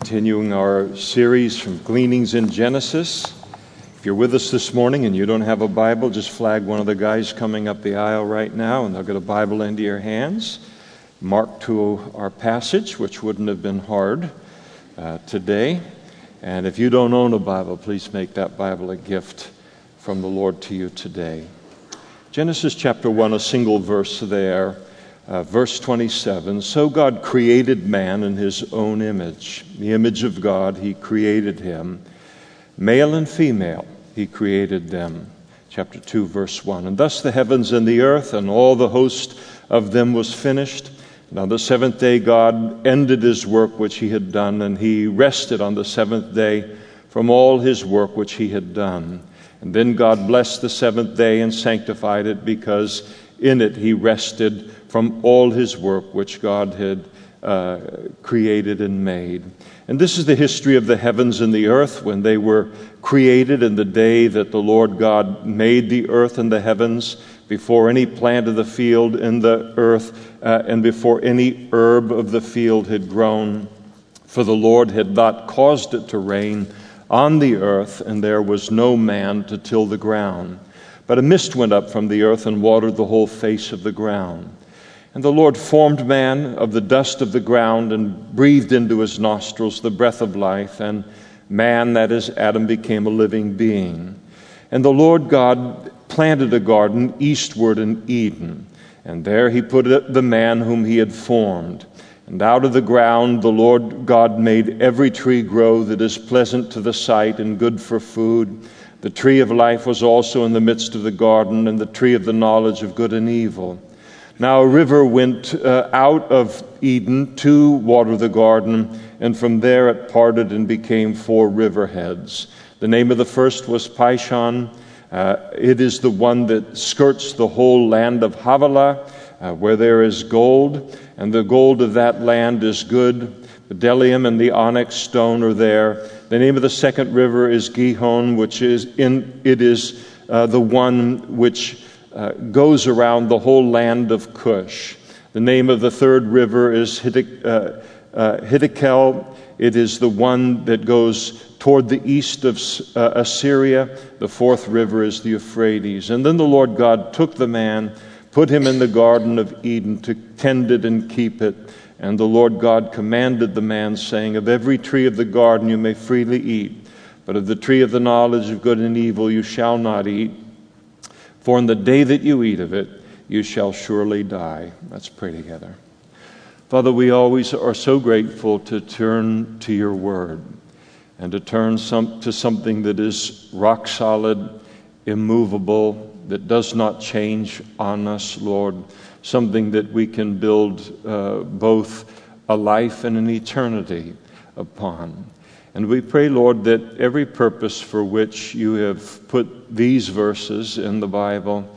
continuing our series from Gleanings in Genesis. If you're with us this morning and you don't have a Bible, just flag one of the guys coming up the aisle right now and they'll get a Bible into your hands. Mark to our passage, which wouldn't have been hard uh, today. And if you don't own a Bible, please make that Bible a gift from the Lord to you today. Genesis chapter 1, a single verse there. Uh, verse 27 So God created man in his own image. The image of God, he created him. Male and female, he created them. Chapter 2, verse 1. And thus the heavens and the earth and all the host of them was finished. And on the seventh day, God ended his work which he had done, and he rested on the seventh day from all his work which he had done. And then God blessed the seventh day and sanctified it because in it he rested from all his work which God had uh, created and made. And this is the history of the heavens and the earth when they were created in the day that the Lord God made the earth and the heavens, before any plant of the field in the earth, uh, and before any herb of the field had grown. For the Lord had not caused it to rain on the earth, and there was no man to till the ground. But a mist went up from the earth and watered the whole face of the ground. And the Lord formed man of the dust of the ground and breathed into his nostrils the breath of life, and man, that is, Adam, became a living being. And the Lord God planted a garden eastward in Eden, and there he put the man whom he had formed. And out of the ground the Lord God made every tree grow that is pleasant to the sight and good for food. The tree of life was also in the midst of the garden, and the tree of the knowledge of good and evil. Now a river went uh, out of Eden to water the garden, and from there it parted and became four river heads. The name of the first was Pishon. Uh, it is the one that skirts the whole land of Havilah, uh, where there is gold, and the gold of that land is good. The bdellium and the onyx stone are there. The name of the second river is Gihon, which is in it is uh, the one which uh, goes around the whole land of Cush. The name of the third river is Hiddekel. Uh, uh, it is the one that goes toward the east of uh, Assyria. The fourth river is the Euphrates. And then the Lord God took the man, put him in the Garden of Eden to tend it and keep it. And the Lord God commanded the man, saying, Of every tree of the garden you may freely eat, but of the tree of the knowledge of good and evil you shall not eat. For in the day that you eat of it, you shall surely die. Let's pray together. Father, we always are so grateful to turn to your word and to turn some, to something that is rock solid, immovable, that does not change on us, Lord, something that we can build uh, both a life and an eternity upon. And we pray, Lord, that every purpose for which you have put these verses in the Bible,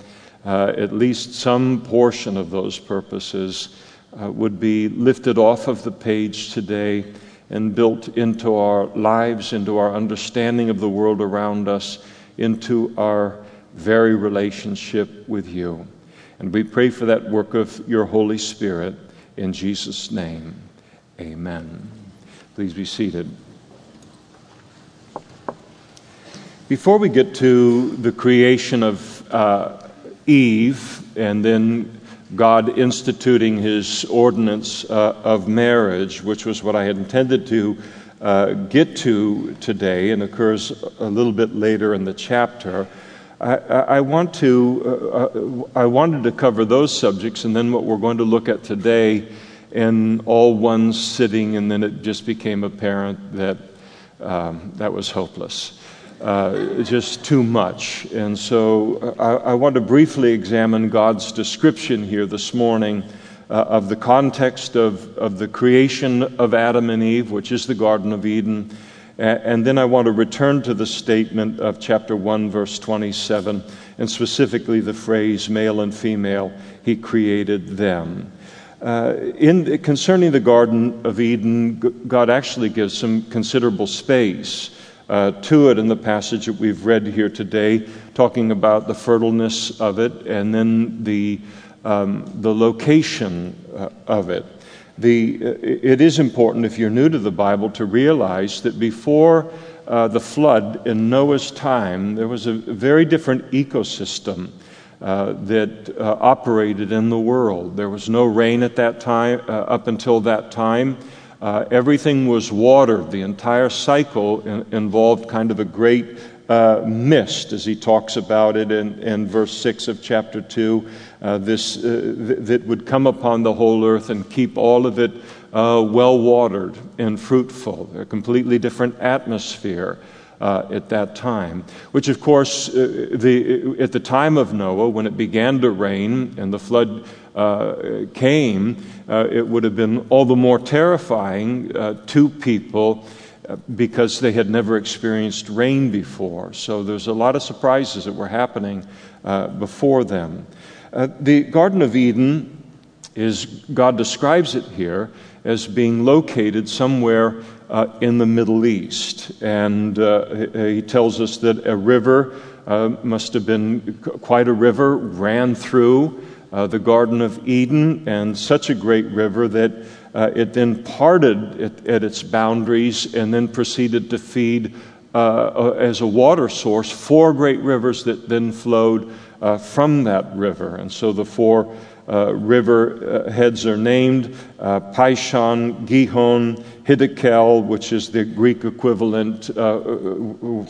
uh, at least some portion of those purposes, uh, would be lifted off of the page today and built into our lives, into our understanding of the world around us, into our very relationship with you. And we pray for that work of your Holy Spirit in Jesus' name. Amen. Please be seated. Before we get to the creation of uh, Eve and then God instituting his ordinance uh, of marriage, which was what I had intended to uh, get to today and occurs a little bit later in the chapter, I, I want to, uh, uh, I wanted to cover those subjects and then what we're going to look at today in all one sitting, and then it just became apparent that um, that was hopeless uh, just too much. And so uh, I, I, want to briefly examine God's description here this morning uh, of the context of, of the creation of Adam and Eve, which is the Garden of Eden. And then I want to return to the statement of chapter 1, verse 27, and specifically the phrase male and female, he created them. Uh, in, concerning the Garden of Eden, God actually gives some considerable space uh, to it in the passage that we've read here today, talking about the fertileness of it and then the, um, the location uh, of it. The, uh, it is important, if you're new to the Bible, to realize that before uh, the flood in Noah's time, there was a very different ecosystem uh, that uh, operated in the world. There was no rain at that time, uh, up until that time. Uh, everything was watered. The entire cycle in, involved kind of a great uh, mist, as he talks about it in, in verse 6 of chapter 2, uh, this, th- that would come upon the whole earth and keep all of it well watered and fruitful. A completely different atmosphere uh, at that time. Which, of course, uh, the, at the time of Noah, when it began to rain and the flood uh, came, uh, it would have been all the more terrifying uh, to people uh, because they had never experienced rain before. So there's a lot of surprises that were happening before them. the Garden of Eden is, God describes it here as being located somewhere uh, in the Middle East. And uh, he tells us that a river uh, must have been quite a river, ran through uh, the Garden of Eden, and such a great river that it then parted at, at, its boundaries and then proceeded to feed as a water source four great rivers that then flowed from that river. And so the four uh, river uh, heads are named uh, Pishon, Gihon, Hiddekel, which is the Greek equivalent uh,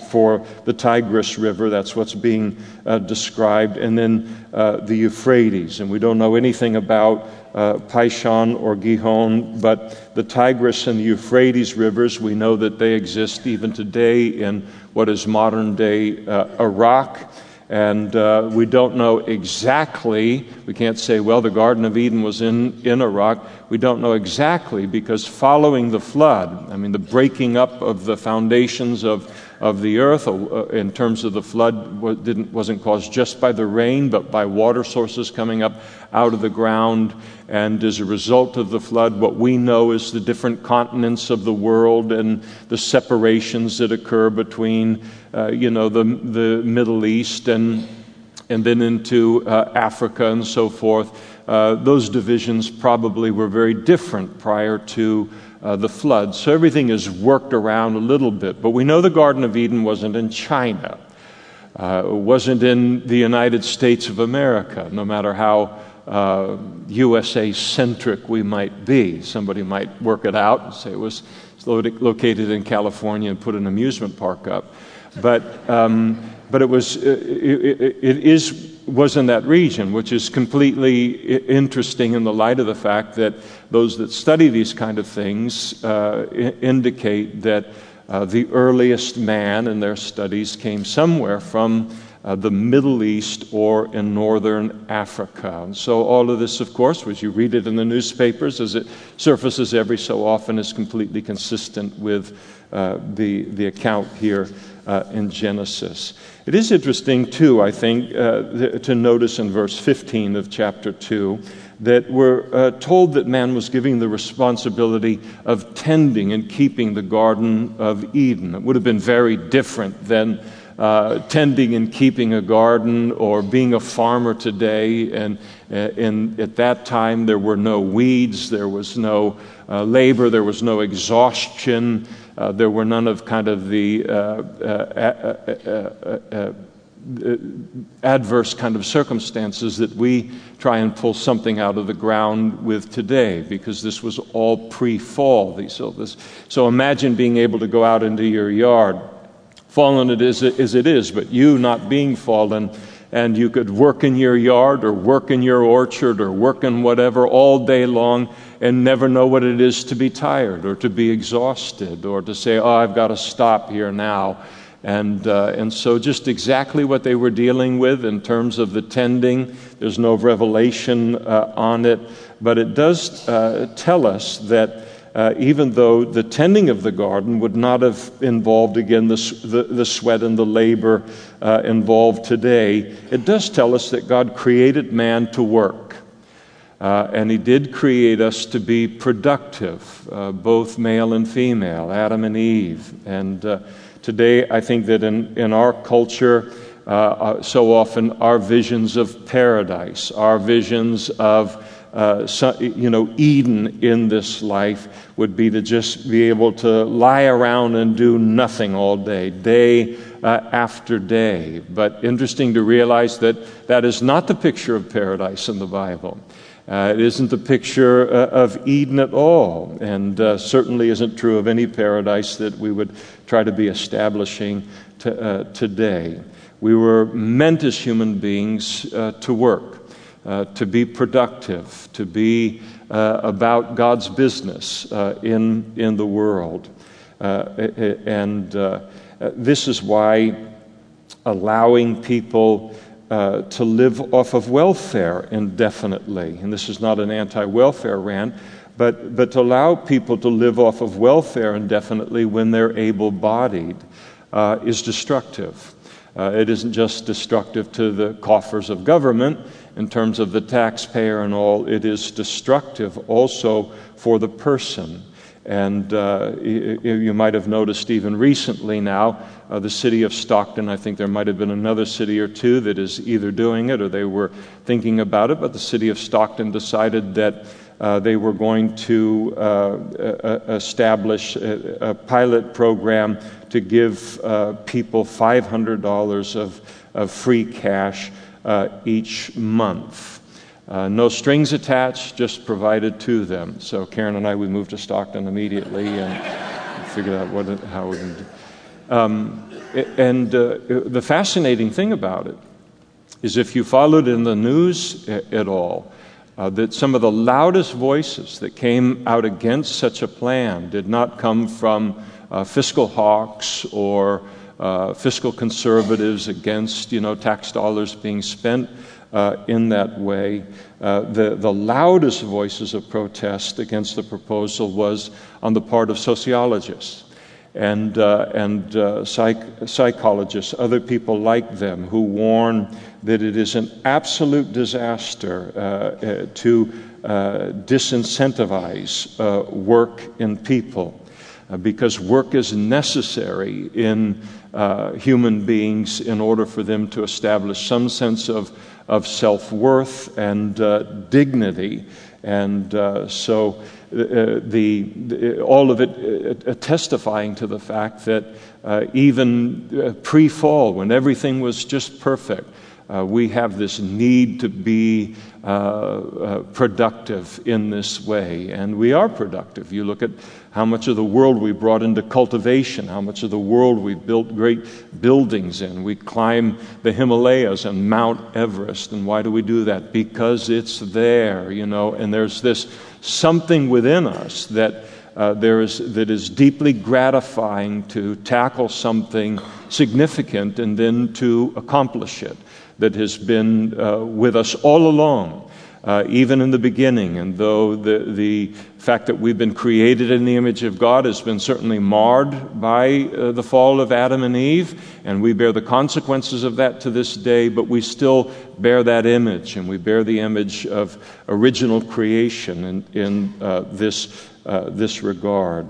for the Tigris River. That's what's being uh, described. And then uh, the Euphrates. And we don't know anything about uh, or Gihon, but the Tigris and the Euphrates rivers, we know that they exist even today in what is modern day Iraq. And uh, we don't know exactly, we can't say, well, the Garden of Eden was in, in Iraq. We don't know exactly because following the flood, I mean, the breaking up of the foundations of, of the earth uh, in terms of the flood didn't, wasn't caused just by the rain, but by water sources coming up out of the ground. And as a result of the flood, what we know is the different continents of the world and the separations that occur between, uh, you know, the, the Middle East and, and then into uh, Africa and so forth uh, those divisions probably were very different prior to uh, the flood. So everything is worked around a little bit. But we know the Garden of Eden wasn't in China, uh, wasn't in the United States of America, no matter how. USA uh, centric we might be. Somebody might work it out and say it was located in California and put an amusement park up. But, um, but it, was, it, it, it is was in that region, which is completely interesting in the light of the fact that those that study these kind of things uh, indicate that uh, the earliest man in their studies came somewhere from uh, the Middle East or in northern Africa. And so, all of this, of course, as you read it in the newspapers, as it surfaces every so often, is completely consistent with uh, the, the account here uh, in Genesis. It is interesting, too, I think, uh, to notice in verse 15 of chapter 2 that we're uh, told that man was given the responsibility of tending and keeping the Garden of Eden. It would have been very different than uh, tending and keeping a garden or being a farmer today. And in, at that time, there were no weeds, there was no uh, labor, there was no exhaustion. Uh, there were none of kind of the uh, uh, adverse kind of circumstances that we try and pull something out of the ground with today because this was all pre fall. So imagine being able to go out into your yard, fallen it is as it is, but you not being fallen, and you could work in your yard or work in your orchard or work in whatever all day long and never know what it is to be tired or to be exhausted or to say, oh, I've got to stop here now. And, uh, and so, just exactly what they were dealing with in terms of the tending. There's no revelation uh, on it, but it does uh, tell us that uh, even though the tending of the garden would not have involved, again, the, the, the sweat and the labor uh, involved today, it does tell us that God created man to work. Uh, and he did create us to be productive, uh, both male and female, Adam and Eve. And uh, today, I think that in, in our culture, uh, so often our visions of paradise, our visions of uh, so, you know, Eden in this life would be to just be able to lie around and do nothing all day, day uh, after day. But interesting to realize that that is not the picture of paradise in the Bible. Uh, it isn't the picture uh, of Eden at all, and uh, certainly isn't true of any paradise that we would try to be establishing to, uh, today. We were meant as human beings to work uh, to be productive, to be uh, about God's business uh, in, in the world. Uh, and uh, this is why allowing people uh, to live off of welfare indefinitely, and this is not an anti welfare rant, but, but to allow people to live off of welfare indefinitely when they're able bodied is destructive. it isn't just destructive to the coffers of government, in terms of the taxpayer and all, it is destructive also for the person. And uh, you might have noticed even recently now, uh, the city of Stockton, I think there might have been another city or two that is either doing it or they were thinking about it, but the city of Stockton decided that uh, they were going to uh, establish a, a, pilot program to give uh, people $500 of, of free cash each month. Uh, no strings attached, just provided to them. So Karen and I, we moved to Stockton immediately and figured out what, how we can do. Um, and uh, the fascinating thing about it is if you followed in the news at all, uh, that some of the loudest voices that came out against such a plan did not come from uh, fiscal hawks or uh, fiscal conservatives against you know tax dollars being spent uh, in that way. Uh, the, the loudest voices of protest against the proposal was on the part of sociologists and, uh, and uh, psych- psychologists, other people like them, who warn that it is an absolute disaster uh, to disincentivize work in people. because work is necessary in uh, human beings in order for them to establish some sense of, of self worth and uh, dignity. And uh, so uh, the, the, all of it uh, testifying to the fact that even pre fall, when everything was just perfect, uh, we have this need to be uh, uh, productive in this way, and we are productive. You look at how much of the world we brought into cultivation, how much of the world we built great buildings in. We climb the Himalayas and Mount Everest, and why do we do that? Because it's there, you know, and there's this something within us that. Uh, there is, that is deeply gratifying to tackle something significant and then to accomplish it that has been uh, with us all along, uh, even in the beginning. And though the, the fact that we've been created in the image of God has been certainly marred by uh, the fall of Adam and Eve, and we bear the consequences of that to this day, but we still bear that image, and we bear the image of original creation in, in uh, this, uh, this regard.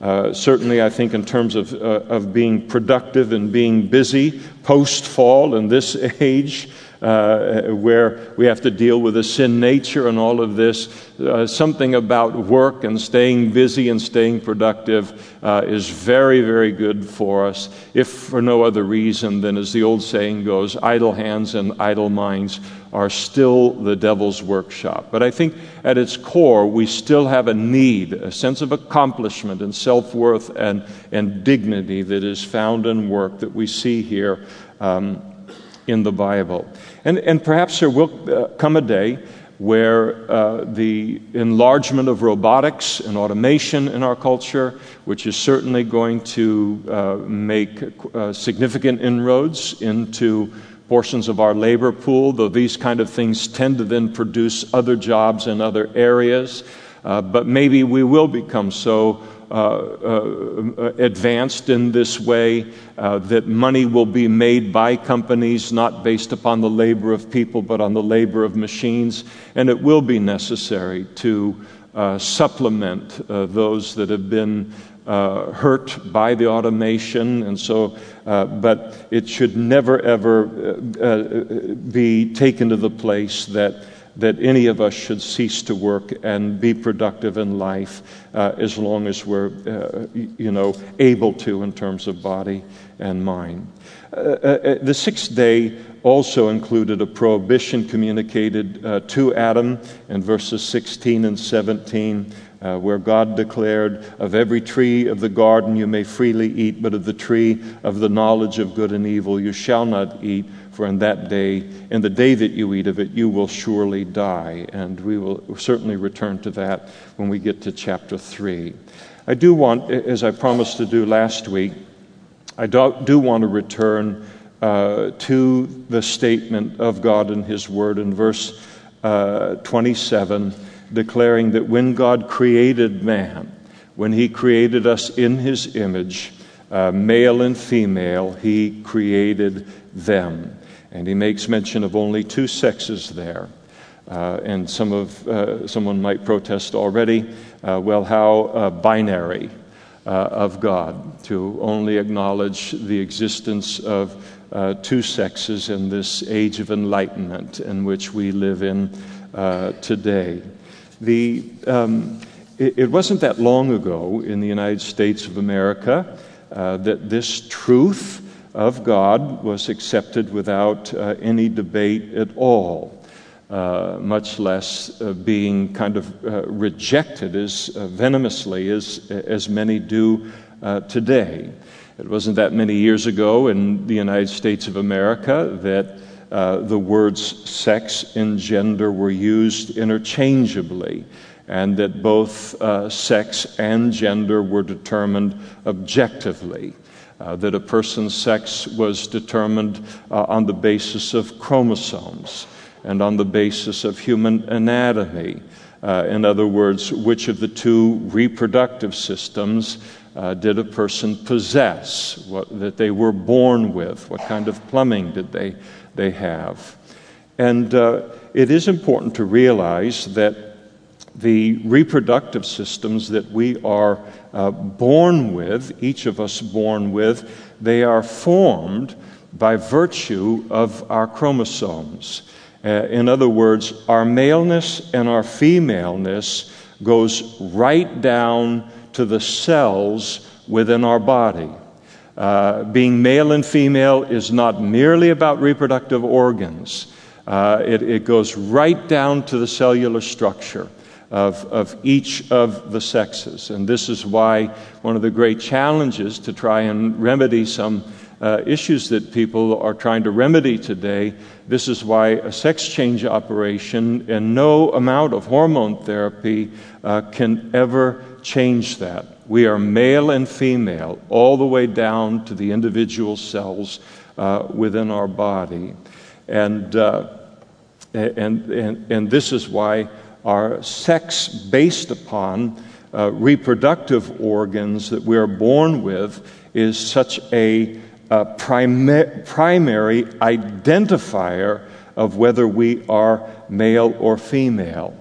Uh, certainly, I think, in terms of, uh, of being productive and being busy post fall in this age, uh, where we have to deal with a sin nature and all of this, uh, something about work and staying busy and staying productive uh, is very, very good for us, if for no other reason than, as the old saying goes, idle hands and idle minds are still the devil's workshop. But I think at its core, we still have a need, a sense of accomplishment and self worth and, and dignity that is found in work that we see here um, in the Bible. And, and perhaps there will uh, come a day where uh, the enlargement of robotics and automation in our culture, which is certainly going to uh, make uh, significant inroads into portions of our labor pool, though these kind of things tend to then produce other jobs in other areas. Uh, but maybe we will become so advanced in this way uh, that money will be made by companies not based upon the labor of people but on the labor of machines, and it will be necessary to uh, supplement uh, those that have been uh, hurt by the automation, and so, uh, but it should never ever uh, uh be taken to the place that that any of us should cease to work and be productive in life uh, as long as we're, uh, you know, able to in terms of body and mind. Uh, uh the sixth day also included a prohibition communicated uh, to Adam in verses 16 and 17. Uh, where God declared, Of every tree of the garden you may freely eat, but of the tree of the knowledge of good and evil you shall not eat, for in that day, in the day that you eat of it, you will surely die. And we will certainly return to that when we get to chapter 3. I do want, as I promised to do last week, I do, do want to return uh, to the statement of God and His Word in verse uh, 27, declaring that when God created man, when He created us in His image, uh, male and female, He created them. And he makes mention of only two sexes there. Uh, and some of, uh, someone might protest already uh, well, how uh, binary uh, of God to only acknowledge the existence of uh, two sexes in this age of enlightenment in which we live in today. The, um, it, it, wasn't that long ago in the United States of America that this truth of God was accepted without uh, any debate at all, uh, much less uh, being kind of uh, rejected as uh, venomously as, as many do uh, today. It wasn't that many years ago in the United States of America that the words sex and gender were used interchangeably and that both sex and gender were determined objectively uh, that a person's sex was determined uh, on the basis of chromosomes and on the basis of human anatomy. Uh, in other words, which of the two reproductive systems uh, did a person possess, what, that they were born with, what kind of plumbing did they, they have. And uh, it is important to realize that the reproductive systems that we are uh, born with, each of us born with, they are formed by virtue of our chromosomes. Uh, in other words, our maleness and our femaleness goes right down to the cells within our body. Uh, being male and female is not merely about reproductive organs. Uh, it, it goes right down to the cellular structure of, of each of the sexes. And this is why one of the great challenges to try and remedy some uh, issues that people are trying to remedy today. This is why a sex change operation and no amount of hormone therapy uh, can ever change that. We are male and female, all the way down to the individual cells uh, within our body. And, uh, and, and, and this is why are sex based upon uh, reproductive organs that we are born with is such a, a prima- primary identifier of whether we are male or female.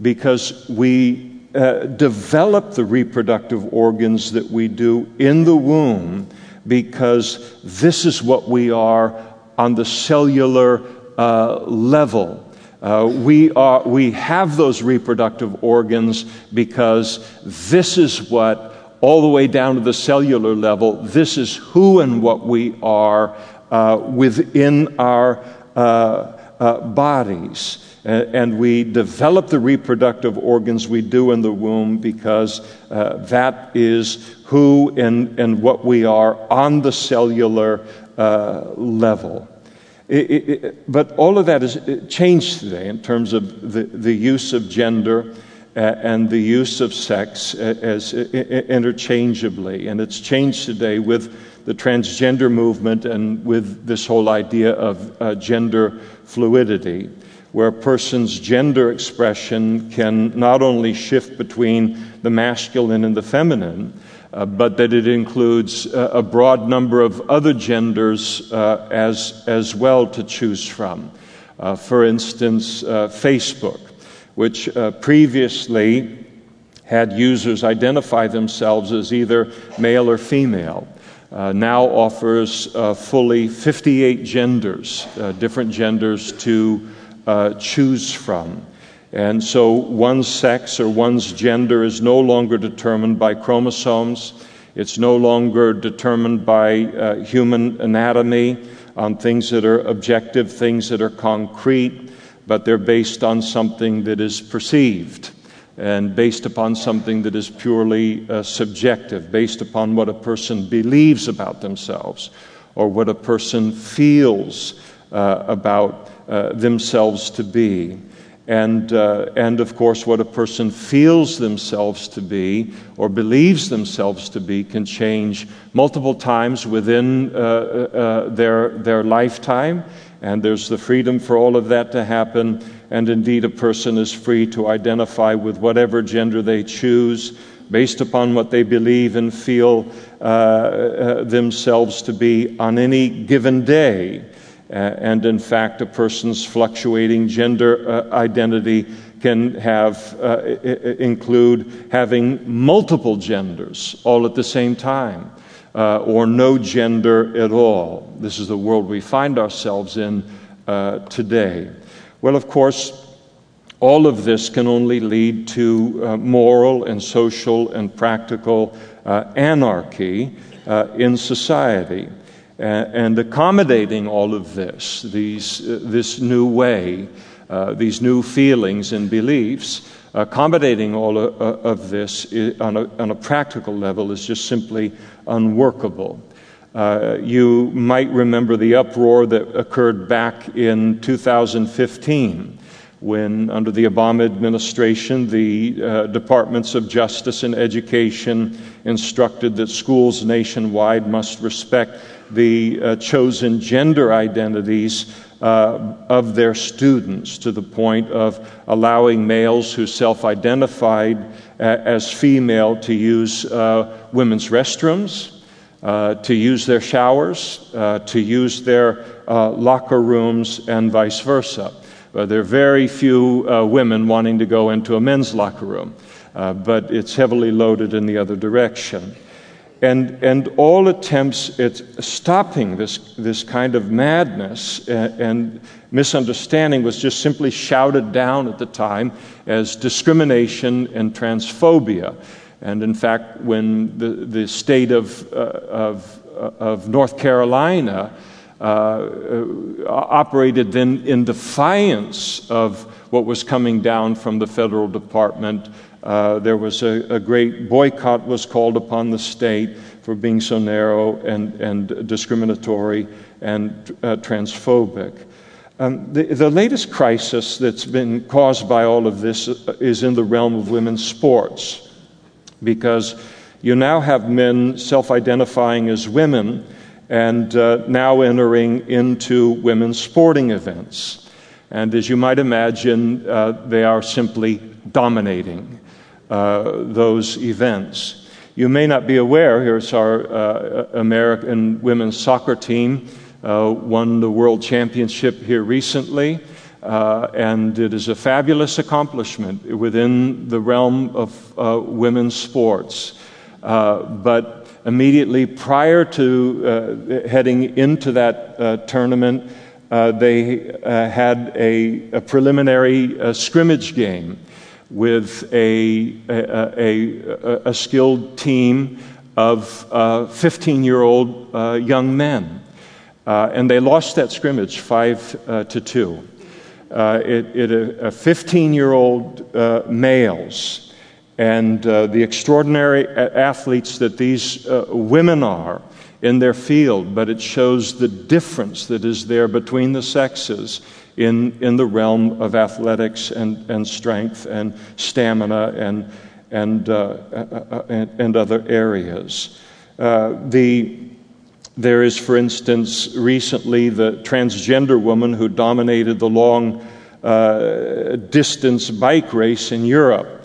Because we uh, develop the reproductive organs that we do in the womb because this is what we are on the cellular uh, level. Uh, we, are, we have those reproductive organs because this is what, all the way down to the cellular level, this is who and what we are uh, within our uh, uh bodies. And we develop the reproductive organs we do in the womb because uh, that is who and, and what we are on the cellular uh, level. It, it, but all of that has changed today in terms of the, the use of gender uh, and the use of sex as, as interchangeably. And it's changed today with the transgender movement and with this whole idea of uh, gender fluidity, where a person's gender expression can not only shift between the masculine and the feminine, uh, but that it includes uh, a broad number of other genders uh, as, as well to choose from. Uh, for instance, uh, Facebook, which previously had users identify themselves as either male or female. now offers fully 58 genders, different genders to uh, choose from. And so one's sex or one's gender is no longer determined by chromosomes. It's no longer determined by uh, human anatomy on things that are objective, things that are concrete, but they're based on something that is perceived and based upon something that is purely uh, subjective, based upon what a person believes about themselves or what a person feels uh, about uh, themselves to be. And, uh, and of course, what a person feels themselves to be or believes themselves to be can change multiple times within uh, uh, their, their lifetime. And there's the freedom for all of that to happen and indeed a person is free to identify with whatever gender they choose based upon what they believe and feel uh, uh, themselves to be on any given day. Uh, and in fact, a person's fluctuating gender uh, identity can have uh, include having multiple genders all at the same time. Uh, or no gender at all. This is the world we find ourselves in today. Well, of course, all of this can only lead to uh, moral and social and practical uh, anarchy uh, in society. And accommodating all of this, these, uh, this new way, uh, these new feelings and beliefs, accommodating all of, uh, of this on a, on a, practical level is just simply unworkable. Uh, you might remember the uproar that occurred back in 2015 when, under the Obama administration, the uh, Departments of Justice and Education instructed that schools nationwide must respect the uh, chosen gender identities uh, of their students to the point of allowing males who self identified uh, as female to use uh, women's restrooms uh, to use their showers, to use their locker rooms, and vice versa. There are very few women wanting to go into a men's locker room, but it's heavily loaded in the other direction. And, and all attempts at stopping this, this kind of madness and, and misunderstanding was just simply shouted down at the time as discrimination and transphobia. And in fact, when the, the state of, uh, of, uh, of North Carolina uh, uh, operated then in defiance of what was coming down from the federal department, uh, there was a, a, great boycott was called upon the state for being so narrow and, and discriminatory and uh, transphobic. Um, the, the, latest crisis that's been caused by all of this is in the realm of women's sports because you now have men self identifying as women and uh, now entering into women's sporting events. And as you might imagine, uh, they are simply dominating uh, those events. You may not be aware, here's our uh, American women's soccer team, uh, won the world championship here recently. Uh, and it is a fabulous accomplishment within the realm of uh, women's sports. But immediately prior to heading into that tournament, Uh, they uh, had a, a preliminary uh, scrimmage game with a, a, a, a skilled team of 15 year old young men. and they lost that scrimmage 5 to 2 uh, it, it, 15 year old uh, males and uh, the extraordinary athletes that these uh, women are in their field, but it shows the difference that is there between the sexes in, in the realm of athletics and, and strength and stamina and, and, uh, uh, and, and, other areas. the there is, for instance, recently the transgender woman who dominated the long uh, distance bike race in Europe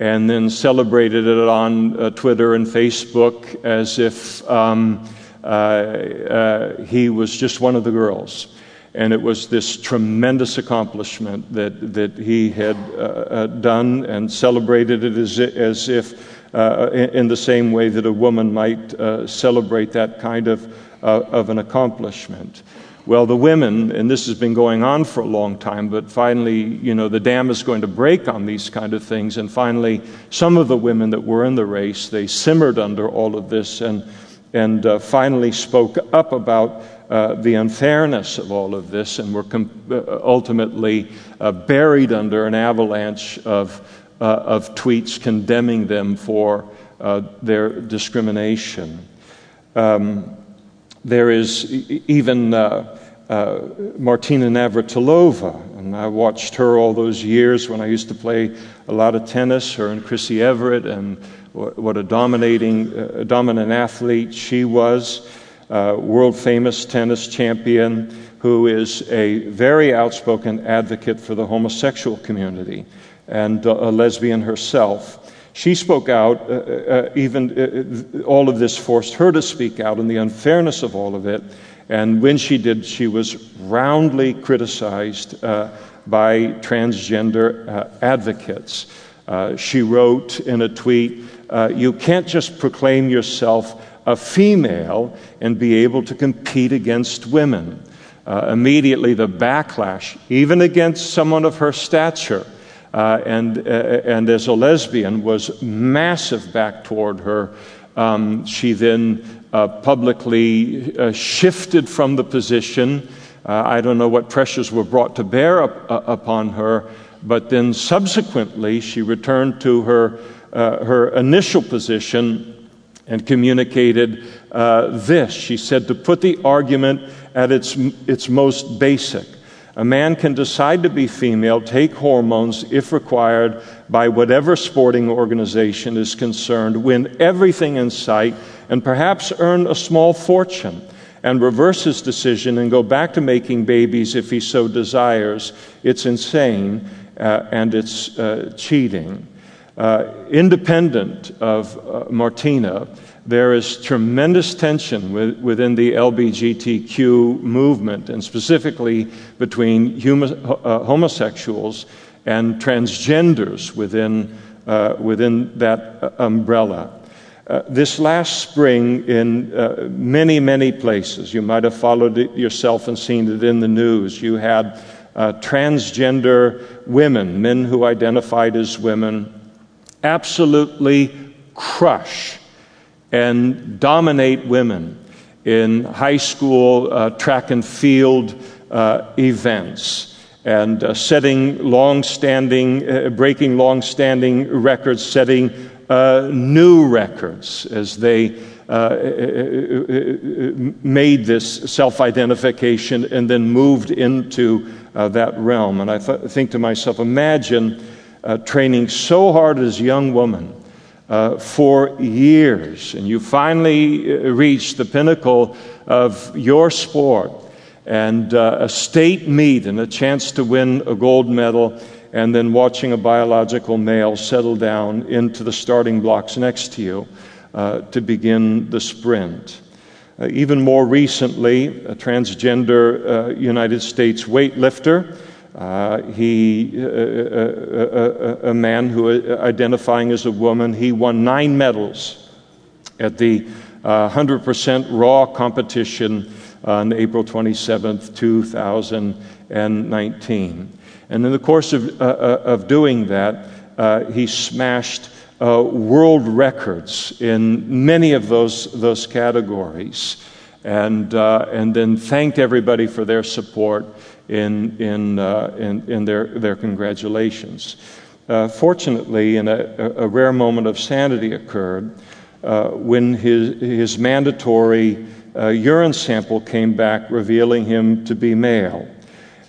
and then celebrated it on uh, Twitter and Facebook as if um, uh, uh he was just one of the girls. And it was this tremendous accomplishment that, that he had uh, uh, done and celebrated it as, as if uh, in the same way that a woman might celebrate that kind of, of an accomplishment. Well, the women, and this has been going on for a long time, but finally, you know, the dam is going to break on these kind of things. And finally, some of the women that were in the race, they simmered under all of this and, and uh, finally spoke up about uh, the unfairness of all of this and were com- uh, ultimately uh, buried under an avalanche of, uh, of tweets condemning them for uh, their discrimination. Um, there is even uh, uh, Martina Navratilova, and I watched her all those years when I used to play a lot of tennis, her and Chrissie Evert, and what a dominating, uh, dominant athlete she was. Uh, world famous tennis champion who is a very outspoken advocate for the homosexual community and uh, a lesbian herself. She spoke out, uh, uh, even all of this forced her to speak out, and the unfairness of all of it. And when she did, she was roundly criticized uh, by transgender uh, advocates. Uh, she wrote in a tweet You can't just proclaim yourself a female and be able to compete against women. immediately, the backlash, even against someone of her stature, uh, and, uh, and as a lesbian was massive back toward her. Um, she then uh, publicly uh, shifted from the position. Uh, I don't know what pressures were brought to bear up, uh, upon her, but then subsequently she returned to her, her initial position and communicated this. She said, to put the argument at its, its most basic, a man can decide to be female, take hormones if required by whatever sporting organization is concerned, win everything in sight, and perhaps earn a small fortune, and reverse his decision and go back to making babies if he so desires. It's insane uh, and it's uh, cheating. Uh, independent of uh, Martina, there is tremendous tension with, within the LBGTQ movement, and specifically between uh, homosexuals and transgenders within, uh, within that uh, umbrella. Uh, this last spring, in uh, many, many places, you might have followed it yourself and seen it in the news, you had uh, transgender women, men who identified as women, absolutely crush and dominate women in high school uh, track and field uh, events and uh, setting long-standing, uh, breaking long-standing records, setting uh, new records as they uh, made this self-identification and then moved into that realm. And I th- think to myself, imagine training so hard as a young woman uh, for years, and you finally uh, reach the pinnacle of your sport and uh, a state meet and a chance to win a gold medal, and then watching a biological male settle down into the starting blocks next to you uh, to begin the sprint. Uh, even more recently, a transgender uh, United States weightlifter uh, he, uh, uh, a man who identifying as a woman, he won nine medals at the 100% raw competition on April 27th, 2019. And in the course of, of doing that, he smashed uh, world records in many of those, those categories, and, uh, and then thanked everybody for their support in, in, uh, in, in, their, their congratulations. Uh, fortunately, in a, a, rare moment of sanity occurred uh, when his, his mandatory uh, urine sample came back revealing him to be male.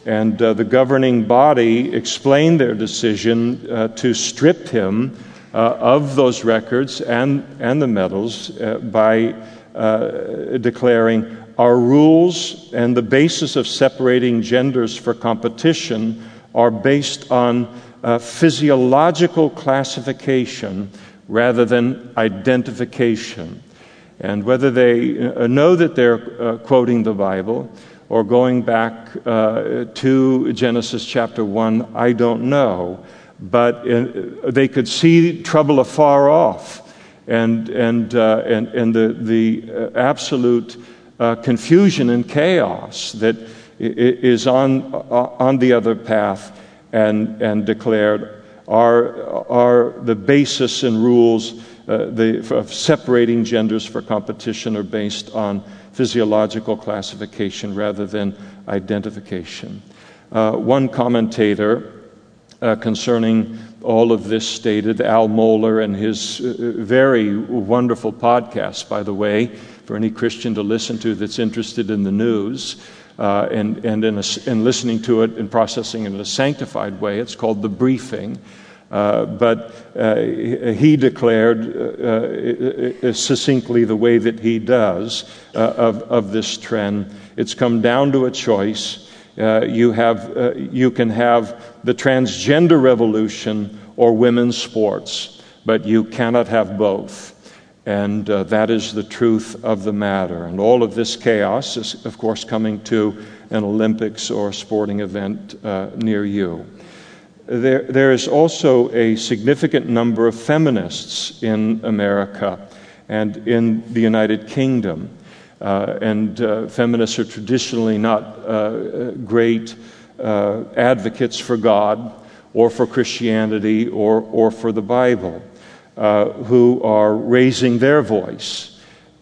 And uh, the governing body explained their decision to strip him of those records and, and the medals by declaring our rules and the basis of separating genders for competition are based on physiological classification rather than identification. And whether they uh, know that they're uh, quoting the Bible or going back uh, to Genesis chapter 1, I don't know. But uh, they could see trouble afar off and, and, uh, and, and the, the absolute uh, confusion and chaos that is on, on the other path and, and declared are, are the basis and rules uh, the, of separating genders for competition are based on physiological classification rather than identification. Uh, one commentator uh, concerning all of this stated, Al Mohler, and his uh, very wonderful podcast, by the way, for any Christian to listen to that's interested in the news. Uh, and, and in, a, in, listening to it and processing it in a sanctified way. It's called the briefing. Uh, but uh, he declared uh, uh, succinctly the way that he does of, of this trend. It's come down to a choice. you, have, you can have the transgender revolution or women's sports, but you cannot have both. And uh, that is the truth of the matter. And all of this chaos is, of course, coming to an Olympics or a sporting event uh, near you. There, there is also a significant number of feminists in America and in the United Kingdom. Uh, and uh, feminists are traditionally not uh, great uh, advocates for God or for Christianity or, or for the Bible, who are raising their voice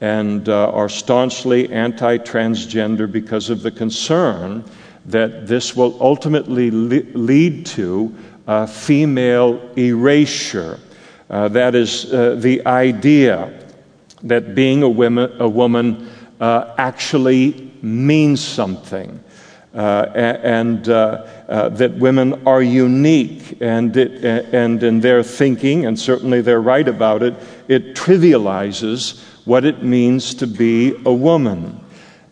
and uh, are staunchly anti transgender because of the concern that this will ultimately le- lead to uh, female erasure. Uh, that is uh, the idea that being a, women, a woman uh, actually means something. Uh, and uh, uh, that women are unique, and, it, and in their thinking, and certainly they're right about it, it trivializes what it means to be a woman.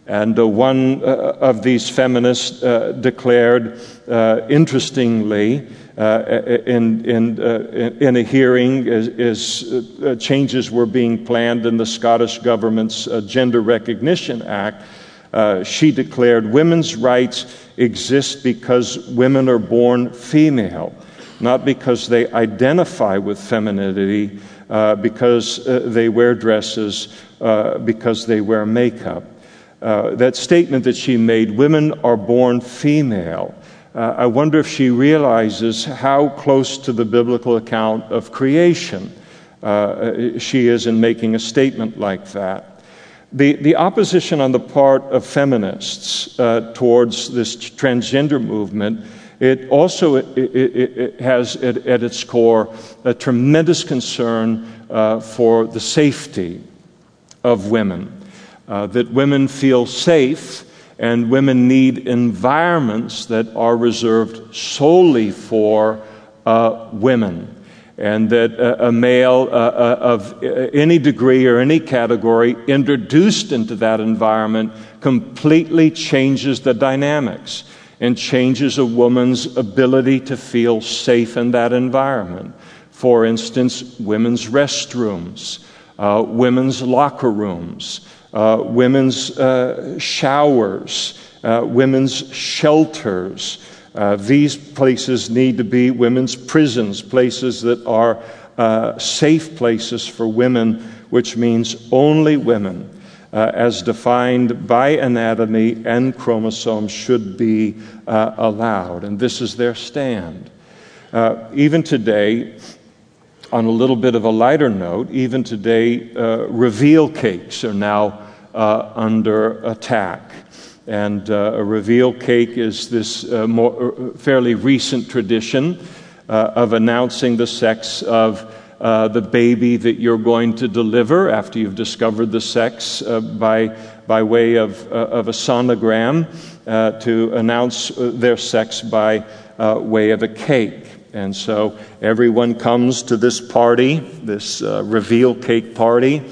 And uh, one uh, of these feminists uh, declared, interestingly, in, in, in a hearing as, as changes were being planned in the Scottish government's Gender Recognition Act, uh, she declared women's rights exist because women are born female, not because they identify with femininity, uh, because uh, they wear dresses, uh, because they wear makeup. Uh, that statement that she made, women are born female, I wonder if she realizes how close to the biblical account of creation she is in making a statement like that. The, the opposition on the part of feminists uh, towards this transgender movement, it also it, it, it has at, at, its core a tremendous concern uh, for the safety of women. Uh, that women feel safe and women need environments that are reserved solely for uh, women and that a, male uh, uh, of any degree or any category introduced into that environment completely changes the dynamics and changes a woman's ability to feel safe in that environment. For instance, women's restrooms, uh, women's locker rooms, uh, women's uh, showers, uh, women's shelters. Uh, these places need to be women's prisons, places that are uh, safe places for women, which means only women, uh, as defined by anatomy and chromosomes, should be uh, allowed. And this is their stand. Uh, even today, on a little bit of a lighter note, even today, reveal cakes are now under attack. And uh, a reveal cake is this uh, more, uh, fairly recent tradition uh, of announcing the sex of uh, the baby that you're going to deliver after you've discovered the sex by, by way of, of a sonogram to announce their sex by way of a cake. And so everyone comes to this party, this reveal cake party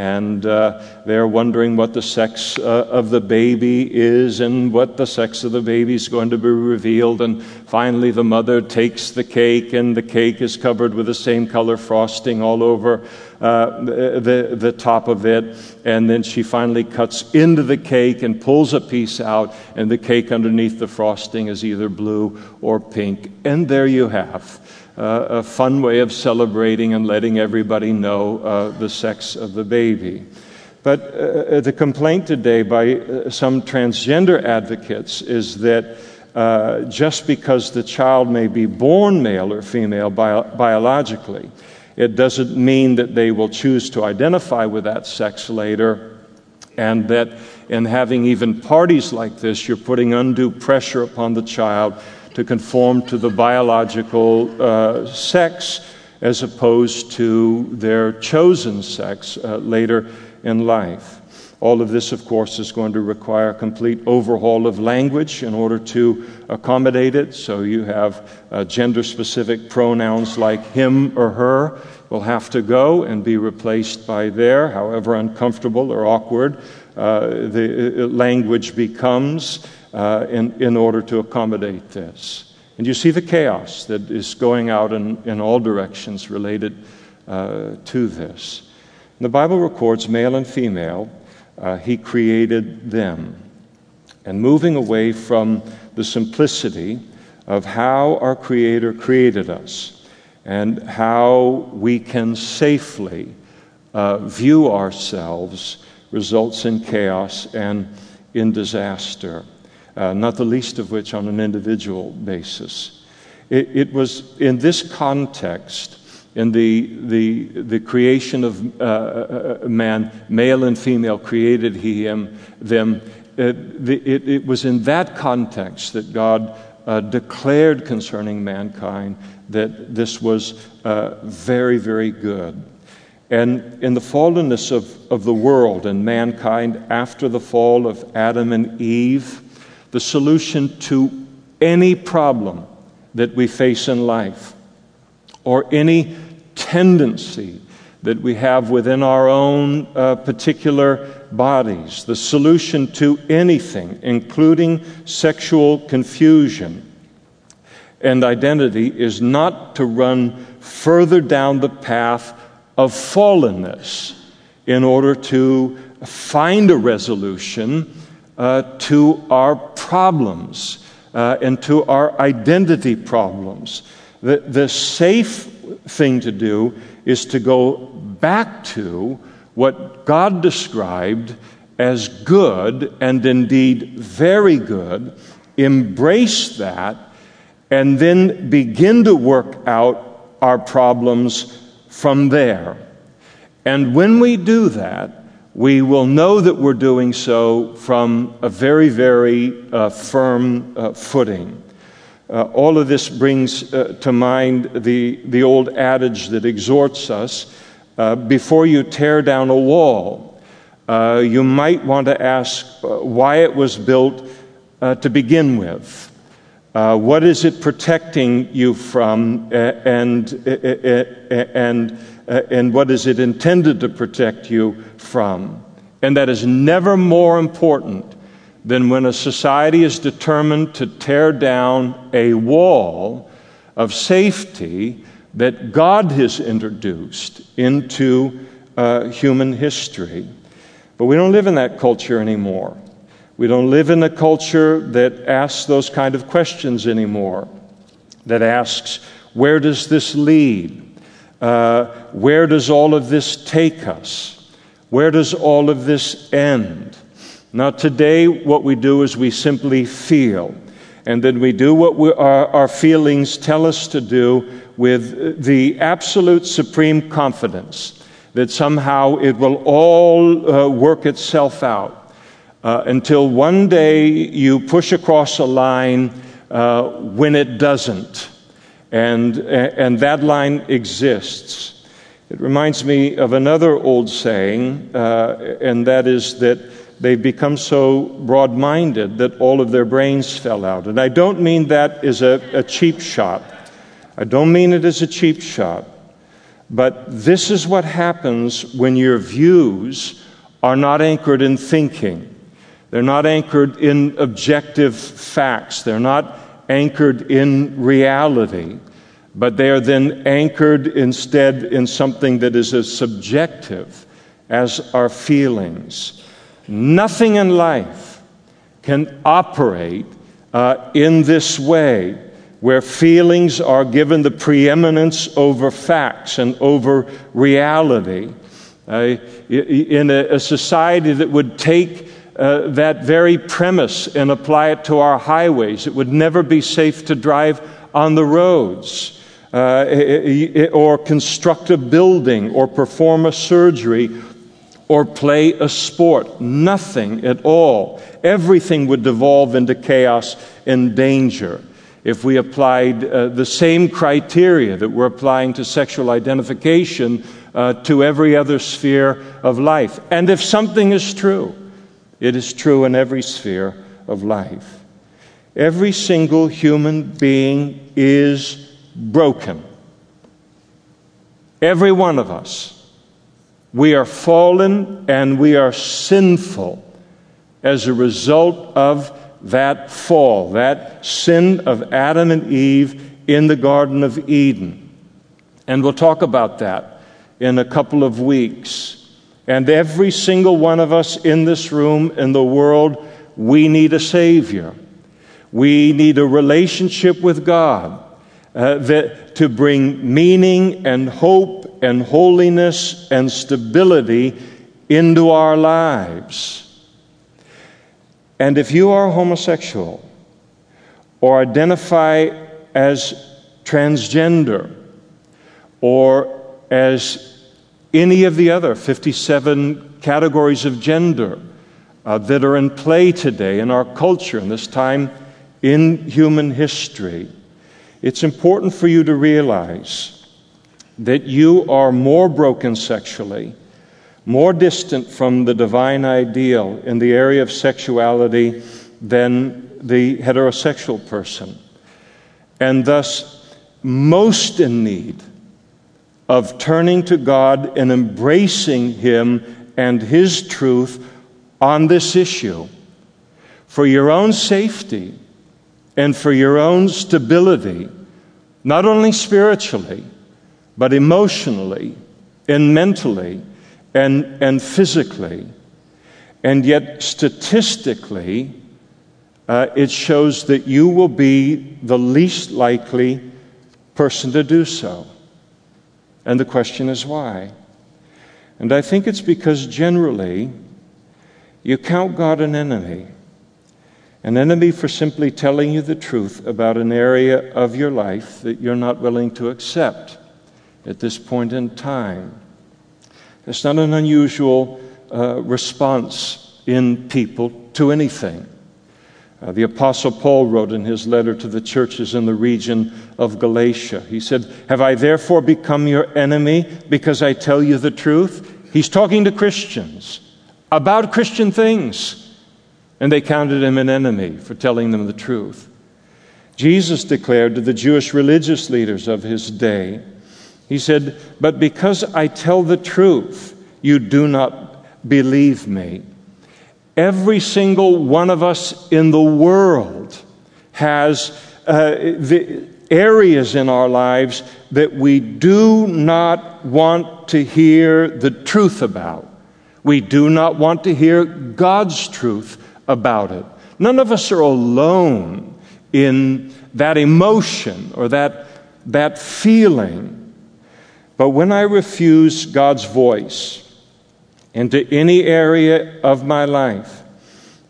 and uh, they're wondering what the sex uh, of the baby is and what the sex of the baby is going to be revealed. And finally, the mother takes the cake, and the cake is covered with the same color frosting all over uh, the, the top of it. And then she finally cuts into the cake and pulls a piece out, and the cake underneath the frosting is either blue or pink. And there you have a fun way of celebrating and letting everybody know uh, the sex of the baby. But uh, the complaint today by uh, some transgender advocates is that uh, just because the child may be born male or female bio- biologically, it doesn't mean that they will choose to identify with that sex later, and that in having even parties like this, you're putting undue pressure upon the child to conform to the biological uh, sex as opposed to their chosen sex uh, later in life. All of this, of course, is going to require a complete overhaul of language in order to accommodate it. So you have uh, gender specific pronouns like him or her will have to go and be replaced by their, however uncomfortable or awkward uh, the uh, language becomes uh, in, in order to accommodate this. And you see the chaos that is going out in, in all directions related uh, to this. The Bible records male and female uh, he created them. And moving away from the simplicity of how our Creator created us and how we can safely uh, view ourselves results in chaos and in disaster, uh, not the least of which on an individual basis. It, it was in this context in the, the, the creation of uh, uh, uh, man, male and female, created he him, them. Uh, the, it, it, was in that context that God uh, declared concerning mankind that this was uh, very, very good. And in the fallenness of, of the world and mankind after the fall of Adam and Eve, the solution to any problem that we face in life or any tendency that we have within our own uh, particular bodies, the solution to anything, including sexual confusion and identity, is not to run further down the path of fallenness in order to find a resolution uh, to our problems uh, and to our identity problems. The, the safe thing to do is to go back to what God described as good and indeed very good, embrace that, and then begin to work out our problems from there. And when we do that, we will know that we're doing so from a very, very uh, firm uh, footing. Uh, all of this brings uh, to mind the, the old adage that exhorts us uh, before you tear down a wall, uh, you might want to ask why it was built to begin with. what is it protecting you from, and, and what is it intended to protect you from? And that is never more important than when a society is determined to tear down a wall of safety that God has introduced into uh, human history. But we don't live in that culture anymore. We don't live in a culture that asks those kind of questions anymore, that asks, where does this lead? Uh, where does all of this take us? Where does all of this end? Now, today, what we do is we simply feel, and then we do what we, our, our feelings tell us to do with the absolute supreme confidence that somehow it will all uh, work itself out uh, until one day you push across a line uh, when it doesn't. And, and that line exists. It reminds me of another old saying, uh, and that is that they've become so broad minded that all of their brains fell out. And I don't mean that as a, a cheap shot. I don't mean it as a cheap shot. But this is what happens when your views are not anchored in thinking. They're not anchored in objective facts. They're not anchored in reality. But they are then anchored instead in something that is as subjective as our feelings. Nothing in life can operate uh, in this way, where feelings are given the preeminence over facts and over reality. uh, in a, a, society that would take uh, that very premise and apply it to our highways. It would never be safe to drive on the roads. Uh, or construct a building or perform a surgery or play a sport. Nothing at all. Everything would devolve into chaos and danger if we applied uh, the same criteria that we're applying to sexual identification uh, to every other sphere of life. And if something is true, it is true in every sphere of life. Every single human being is broken. Every one of us. We are fallen and we are sinful as a result of that fall, that sin of Adam and Eve in the Garden of Eden. And we'll talk about that in a couple of weeks. And every single one of us in this room, in the world, we need a Savior. We need a relationship with God uh, that, to bring meaning and hope and holiness and stability into our lives. And if you are homosexual or identify as transgender or as any of the other 57 categories of gender uh, that are in play today in our culture in this time in human history, it's important for you to realize that you are more broken sexually, more distant from the divine ideal in the area of sexuality than the heterosexual person, and thus most in need of turning to God and embracing Him and His truth on this issue for your own safety and for your own stability, not only spiritually but emotionally and mentally and, and physically. And yet, statistically, uh, it shows that you will be the least likely person to do so. And the question is why? And I think it's because generally you count God an enemy. An enemy for simply telling you the truth about an area of your life that you're not willing to accept at this point in time. It's not an unusual uh, response in people to anything. Uh, the Apostle Paul wrote in his letter to the churches in the region of Galatia. He said, Have I therefore become your enemy because I tell you the truth? He's talking to Christians about Christian things, and they counted him an enemy for telling them the truth. Jesus declared to the Jewish religious leaders of his day, he said, But because I tell the truth, you do not believe me. Every single one of us in the world has uh, the areas in our lives that we do not want to hear the truth about. We do not want to hear God's truth about it. None of us are alone in that emotion or that, that feeling. But when I refuse God's voice into any area of my life,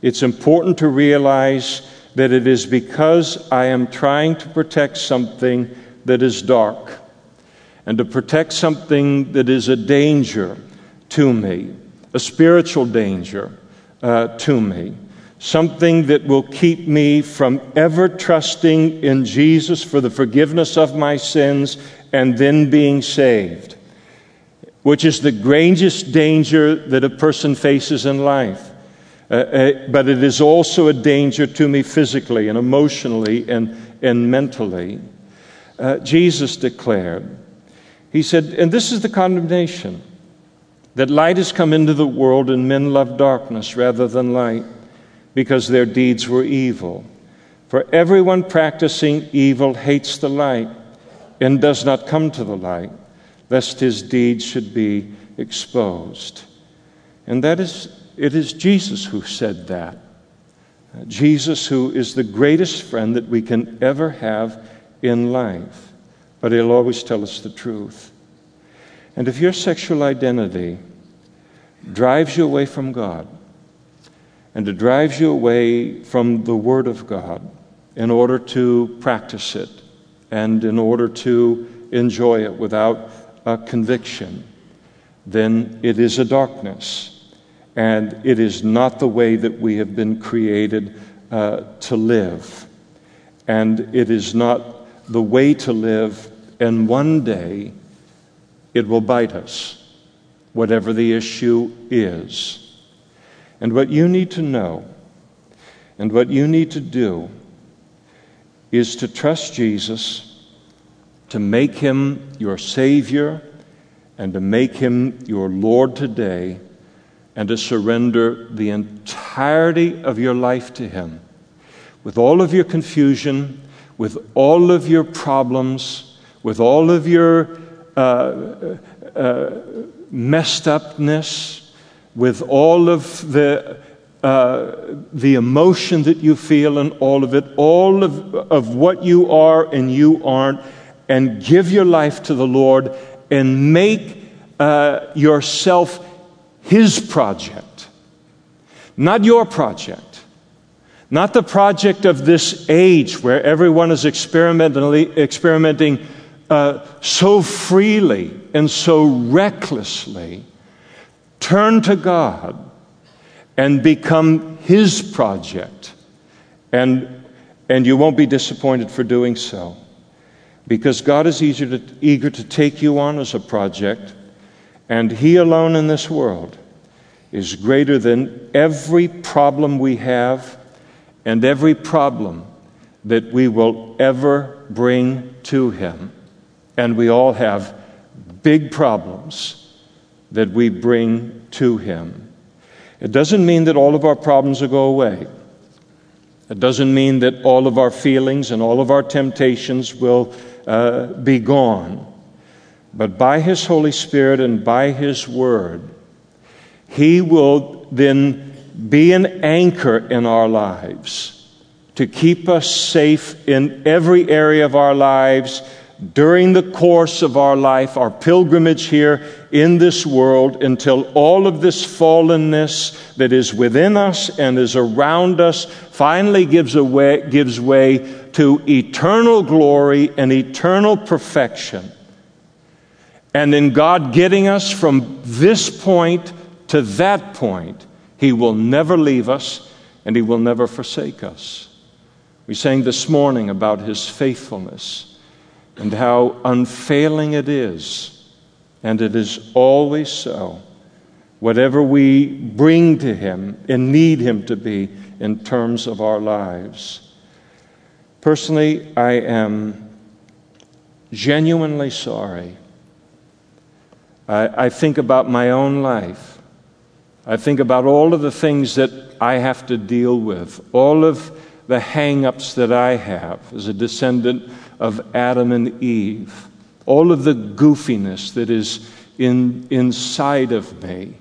it's important to realize that it is because I am trying to protect something that is dark. And to protect something that is a danger to me, a spiritual danger uh, to me, something that will keep me from ever trusting in Jesus for the forgiveness of my sins and then being saved, which is the greatest danger that a person faces in life. Uh, uh, but it is also a danger to me physically and emotionally and, and mentally. Uh, Jesus declared, He said, and this is the condemnation that light has come into the world and men love darkness rather than light because their deeds were evil. For everyone practicing evil hates the light and does not come to the light, lest his deeds should be exposed. And that is, it is Jesus who said that. Jesus, who is the greatest friend that we can ever have in life, but he'll always tell us the truth. And if your sexual identity drives you away from God and it drives you away from the Word of God in order to practice it and in order to enjoy it without a conviction, then it is a darkness. And it is not the way that we have been created uh, to live. And it is not the way to live, and one day it will bite us, whatever the issue is. And what you need to know and what you need to do is to trust Jesus, to make him your Savior, and to make him your Lord today, and to surrender the entirety of your life to him. With all of your confusion, with all of your problems, with all of your uh, uh, messed upness, with all of the, uh, the emotion that you feel and all of it, all of, of what you are and you aren't, and give your life to the Lord and make uh, yourself His project, not your project. Not the project of this age where everyone is experimentally, experimenting uh, so freely and so recklessly turn to God and become His project. And, and you won't be disappointed for doing so. Because God is eager to, eager to take you on as a project, and He alone in this world is greater than every problem we have and every problem that we will ever bring to Him. And we all have big problems that we bring to Him. It doesn't mean that all of our problems will go away. It doesn't mean that all of our feelings and all of our temptations will uh, be gone. But by His Holy Spirit and by His Word, He will then be an anchor in our lives to keep us safe in every area of our lives during the course of our life, our pilgrimage here in this world, until all of this fallenness that is within us and is around us finally gives, away, gives way to eternal glory and eternal perfection. And in God getting us from this point to that point, He will never leave us and He will never forsake us. We sang this morning about His faithfulness and how unfailing it is. And it is always so. Whatever we bring to Him and need Him to be in terms of our lives. Personally, I am genuinely sorry. I, I think about my own life. I think about all of the things that I have to deal with, all of the hang ups that I have as a descendant of Adam and Eve, all of the goofiness that is in, inside of me,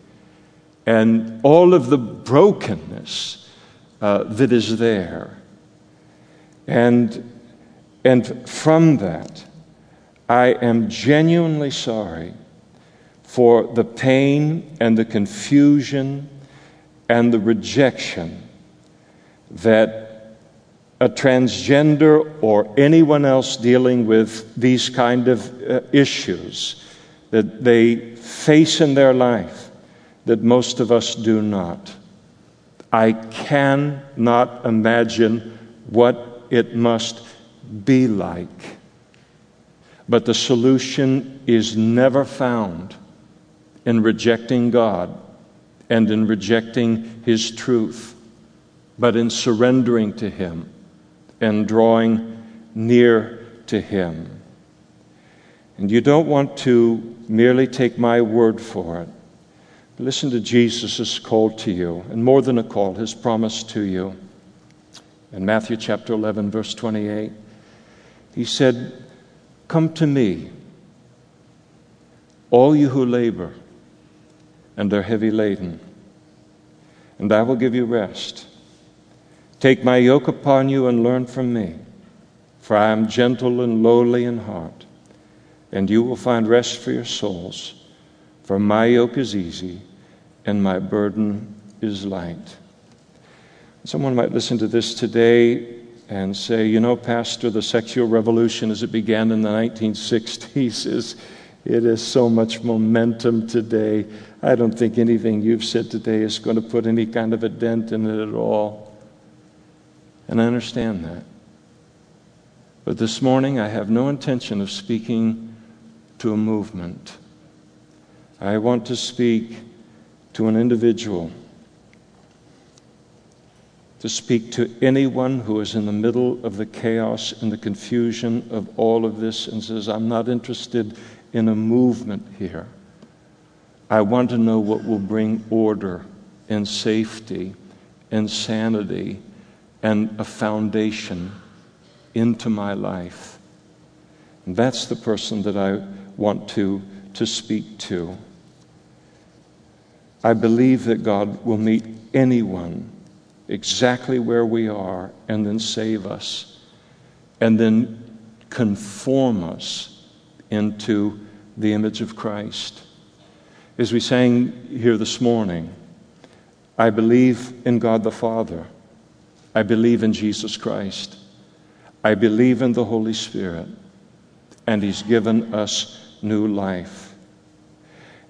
and all of the brokenness uh, that is there. And, and from that, I am genuinely sorry for the pain and the confusion and the rejection that a transgender or anyone else dealing with these kind of uh, issues that they face in their life that most of us do not. I cannot imagine what it must be like. But the solution is never found in rejecting God and in rejecting His truth, but in surrendering to Him and drawing near to Him. And you don't want to merely take my word for it. Listen to Jesus' call to you, and more than a call, his promise to you. In Matthew chapter 11, verse 28, he said, Come to me, all you who labor and are heavy laden, and I will give you rest. Take my yoke upon you and learn from me, for I am gentle and lowly in heart, and you will find rest for your souls. For my yoke is easy and my burden is light. Someone might listen to this today and say, you know, Pastor, the sexual revolution as it began in the 1960s is. It is so much momentum today. I don't think anything you've said today is going to put any kind of a dent in it at all. And I understand that. But this morning, I have no intention of speaking to a movement. I want to speak to an individual, to speak to anyone who is in the middle of the chaos and the confusion of all of this and says, I'm not interested in a movement here. I want to know what will bring order and safety and sanity and a foundation into my life. And that's the person that I want to, to speak to. I believe that God will meet anyone exactly where we are and then save us and then conform us into the image of Christ. As we sang here this morning, I believe in God the Father. I believe in Jesus Christ. I believe in the Holy Spirit. And He's given us new life.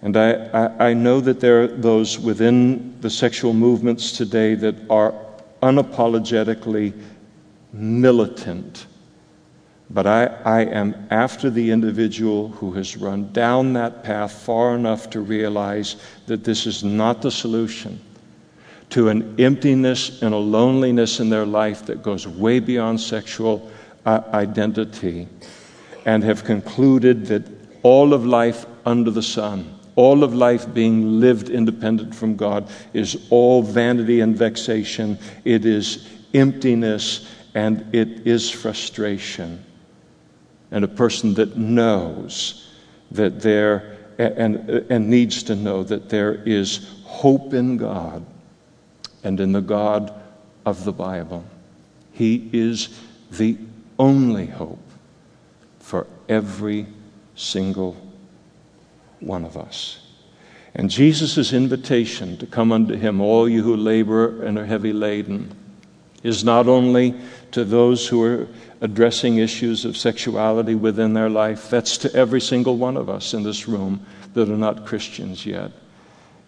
And I, I, I, know that there are those within the sexual movements today that are unapologetically militant. But I, I am after the individual who has run down that path far enough to realize that this is not the solution to an emptiness and a loneliness in their life that goes way beyond sexual uh, identity and have concluded that all of life under the sun all of life being lived independent from God is all vanity and vexation. It is emptiness and it is frustration. And a person that knows that there, and, and needs to know that there is hope in God and in the God of the Bible. He is the only hope for every single one of us. And Jesus' invitation to come unto him, all you who labor and are heavy laden, is not only to those who are addressing issues of sexuality within their life, that's to every single one of us in this room that are not Christians yet.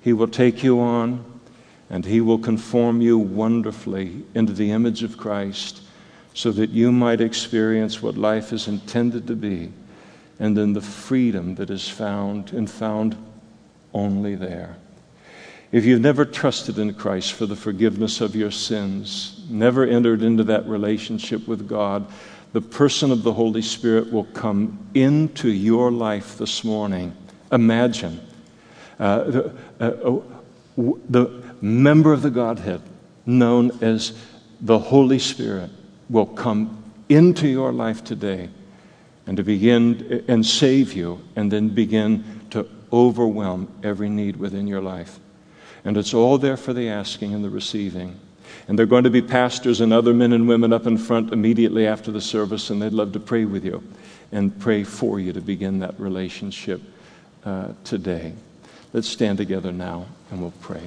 He will take you on and he will conform you wonderfully into the image of Christ so that you might experience what life is intended to be and then the freedom that is found and found only there. If you've never trusted in Christ for the forgiveness of your sins, never entered into that relationship with God, the person of the Holy Spirit will come into your life this morning. Imagine uh, the, uh, uh the member of the Godhead, known as the Holy Spirit, will come into your life today and to begin and save you and then begin to overwhelm every need within your life. And it's all there for the asking and the receiving. And there are going to be pastors and other men and women up in front immediately after the service, and they'd love to pray with you and pray for you to begin that relationship uh, today. Let's stand together now and we'll pray.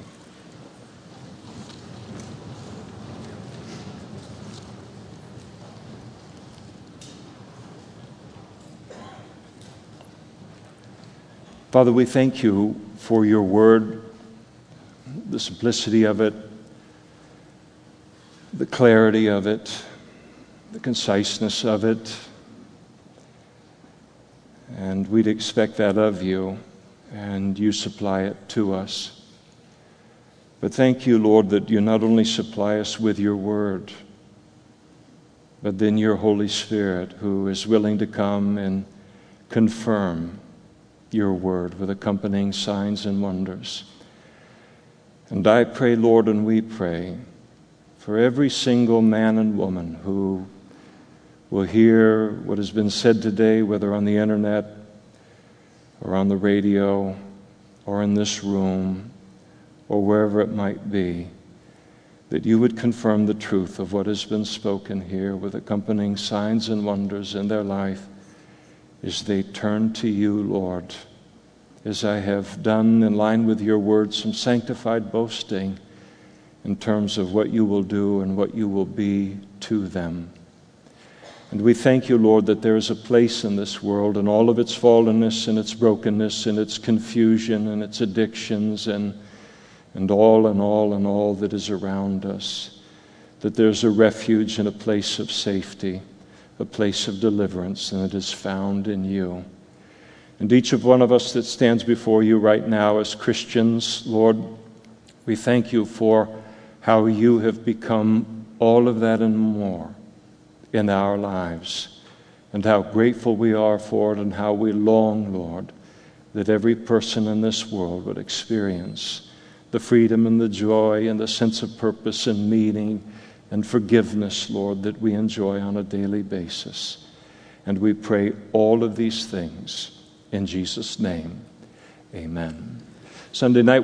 Father, we thank you for your word, the simplicity of it, the clarity of it, the conciseness of it. And we'd expect that of you, and you supply it to us. But thank you, Lord, that you not only supply us with your word, but then your Holy Spirit, who is willing to come and confirm your word with accompanying signs and wonders. And I pray, Lord, and we pray for every single man and woman who will hear what has been said today, whether on the internet or on the radio or in this room or wherever it might be, that you would confirm the truth of what has been spoken here with accompanying signs and wonders in their life as they turn to you, Lord, as I have done in line with your word, some sanctified boasting in terms of what you will do and what you will be to them. And we thank you, Lord, that there is a place in this world and all of its fallenness and its brokenness and its confusion and its addictions and, and all and all and all that is around us, that there's a refuge and a place of safety, a place of deliverance, and it is found in you. And each of one of us that stands before you right now as Christians, Lord, we thank you for how you have become all of that and more in our lives, and how grateful we are for it, and how we long, Lord, that every person in this world would experience the freedom and the joy and the sense of purpose and meaning and forgiveness, Lord, that we enjoy on a daily basis. And we pray all of these things in Jesus' name, amen. Sunday night,